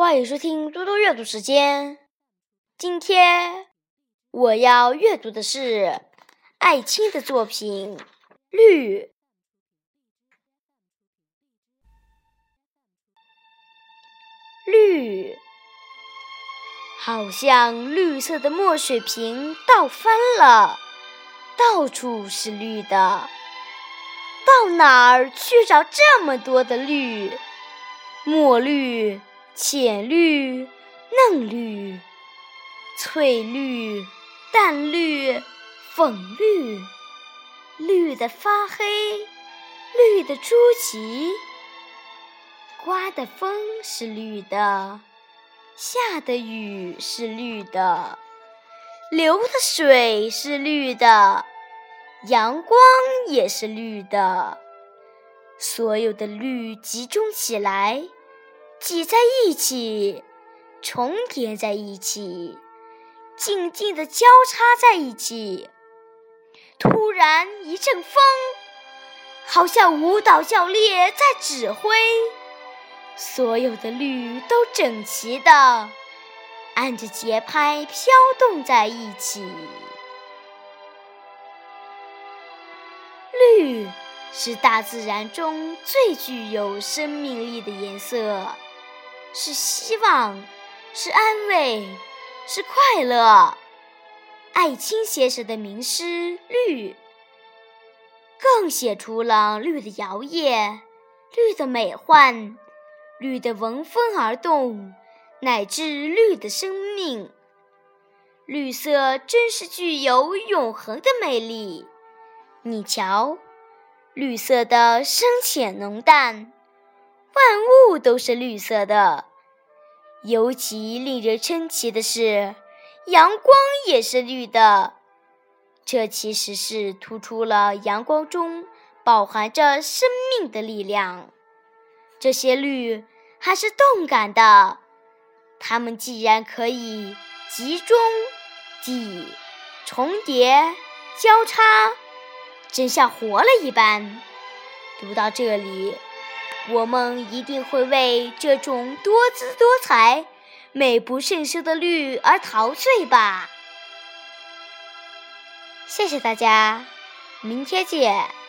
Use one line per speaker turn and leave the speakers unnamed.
欢迎收听多多阅读时间。今天我要阅读的是艾青的作品《绿》。绿，好像绿色的墨水瓶倒翻了，到处是绿的。到哪儿去找这么多的绿？墨绿。浅绿、嫩绿、翠绿、淡绿、粉绿，绿的发黑，绿的出奇。刮的风是绿的，下的雨是绿的，流的水是绿的，阳光也是绿的。所有的绿集中起来。挤在一起，重叠在一起，静静地交叉在一起。突然一阵风，好像舞蹈教练在指挥，所有的绿都整齐地按着节拍飘动在一起。绿是大自然中最具有生命力的颜色。是希望，是安慰，是快乐。艾青先生的名诗《绿》，更写出了绿的摇曳、绿的美幻、绿的闻风而动，乃至绿的生命。绿色真是具有永恒的魅力。你瞧，绿色的深浅浓淡。万物都是绿色的，尤其令人称奇的是，阳光也是绿的。这其实是突出了阳光中饱含着生命的力量。这些绿还是动感的，它们既然可以集中、挤、重叠、交叉，真像活了一般。读到这里。我们一定会为这种多姿多彩、美不胜收的绿而陶醉吧！谢谢大家，明天见。